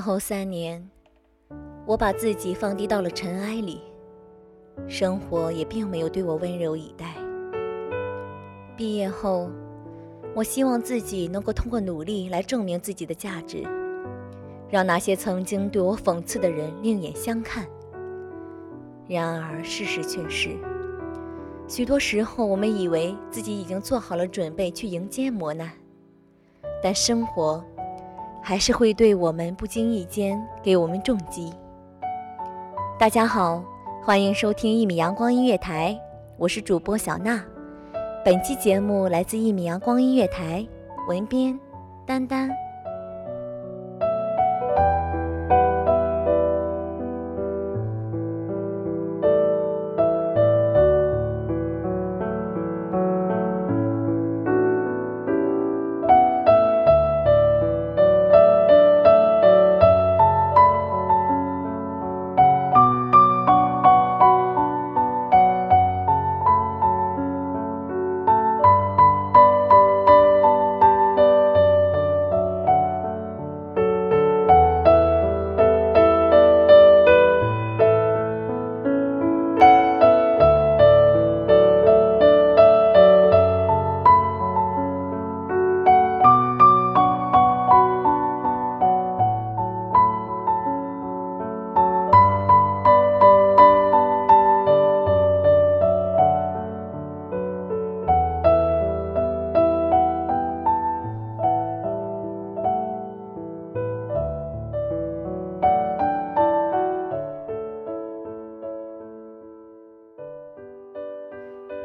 后三年，我把自己放低到了尘埃里，生活也并没有对我温柔以待。毕业后，我希望自己能够通过努力来证明自己的价值，让那些曾经对我讽刺的人另眼相看。然而，事实却是，许多时候我们以为自己已经做好了准备去迎接磨难，但生活。还是会对我们不经意间给我们重击。大家好，欢迎收听一米阳光音乐台，我是主播小娜。本期节目来自一米阳光音乐台，文编丹丹。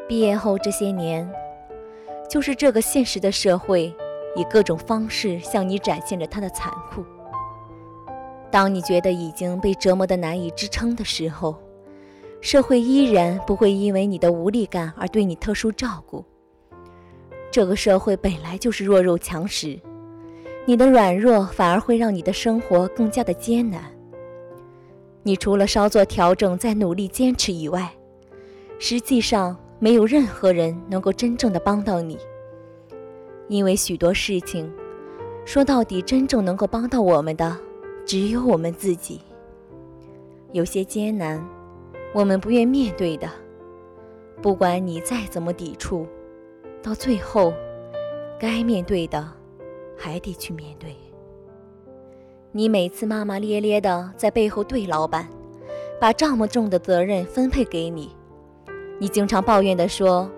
毕业后这些年，就是这个现实的社会，以各种方式向你展现着它的残酷。当你觉得已经被折磨得难以支撑的时候，社会依然不会因为你的无力感而对你特殊照顾。这个社会本来就是弱肉强食，你的软弱反而会让你的生活更加的艰难。你除了稍作调整，再努力坚持以外，实际上。没有任何人能够真正的帮到你，因为许多事情，说到底，真正能够帮到我们的，只有我们自己。有些艰难，我们不愿面对的，不管你再怎么抵触，到最后，该面对的，还得去面对。你每次骂骂咧咧的在背后对老板，把这么重的责任分配给你。你经常抱怨地说：“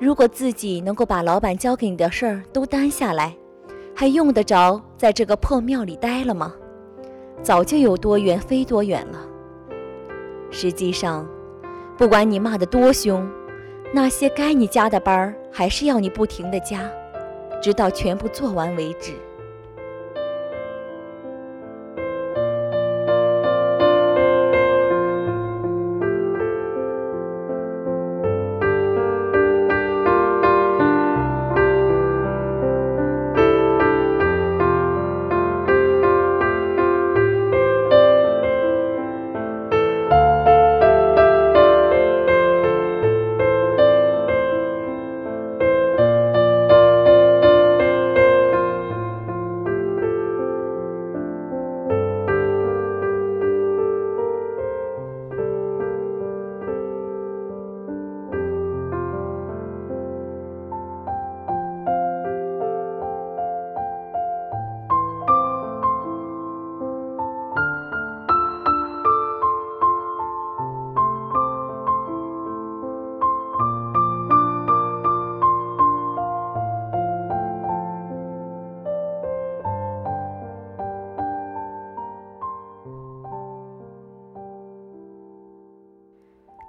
如果自己能够把老板交给你的事儿都担下来，还用得着在这个破庙里待了吗？早就有多远飞多远了。”实际上，不管你骂得多凶，那些该你加的班儿还是要你不停的加，直到全部做完为止。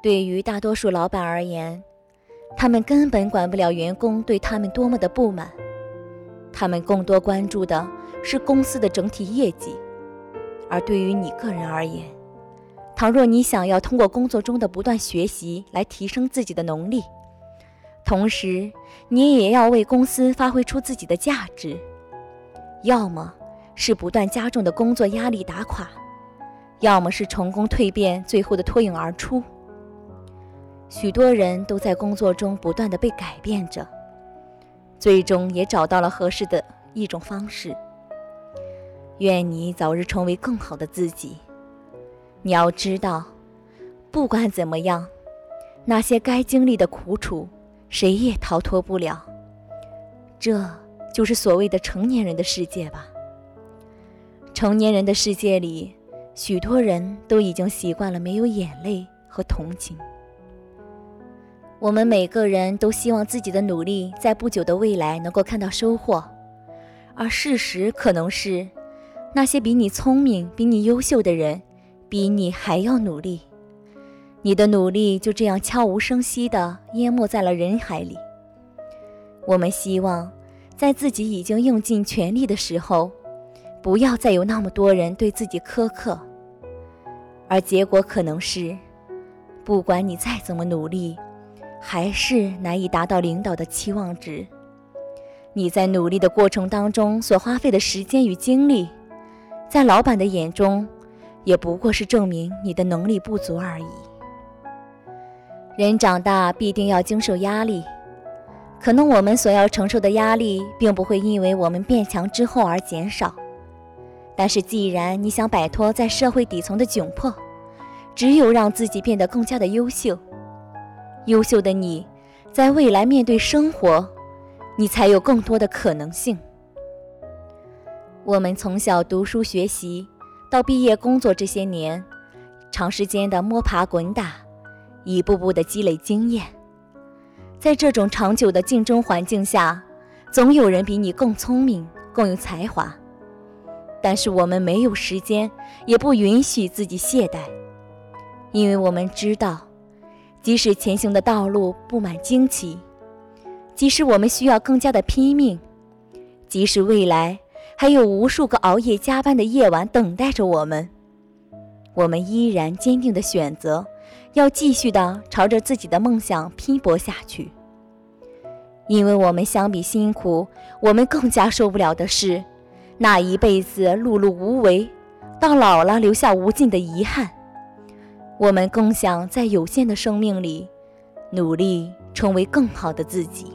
对于大多数老板而言，他们根本管不了员工对他们多么的不满，他们更多关注的是公司的整体业绩。而对于你个人而言，倘若你想要通过工作中的不断学习来提升自己的能力，同时你也要为公司发挥出自己的价值，要么是不断加重的工作压力打垮，要么是成功蜕变，最后的脱颖而出。许多人都在工作中不断的被改变着，最终也找到了合适的一种方式。愿你早日成为更好的自己。你要知道，不管怎么样，那些该经历的苦楚，谁也逃脱不了。这就是所谓的成年人的世界吧。成年人的世界里，许多人都已经习惯了没有眼泪和同情。我们每个人都希望自己的努力在不久的未来能够看到收获，而事实可能是，那些比你聪明、比你优秀的人，比你还要努力，你的努力就这样悄无声息地淹没在了人海里。我们希望，在自己已经用尽全力的时候，不要再有那么多人对自己苛刻，而结果可能是，不管你再怎么努力。还是难以达到领导的期望值。你在努力的过程当中所花费的时间与精力，在老板的眼中，也不过是证明你的能力不足而已。人长大必定要经受压力，可能我们所要承受的压力，并不会因为我们变强之后而减少。但是，既然你想摆脱在社会底层的窘迫，只有让自己变得更加的优秀。优秀的你，在未来面对生活，你才有更多的可能性。我们从小读书学习，到毕业工作这些年，长时间的摸爬滚打，一步步的积累经验，在这种长久的竞争环境下，总有人比你更聪明、更有才华。但是我们没有时间，也不允许自己懈怠，因为我们知道。即使前行的道路布满荆棘，即使我们需要更加的拼命，即使未来还有无数个熬夜加班的夜晚等待着我们，我们依然坚定的选择，要继续的朝着自己的梦想拼搏下去。因为我们相比辛苦，我们更加受不了的是，那一辈子碌碌无为，到老了留下无尽的遗憾。我们共享在有限的生命里，努力成为更好的自己。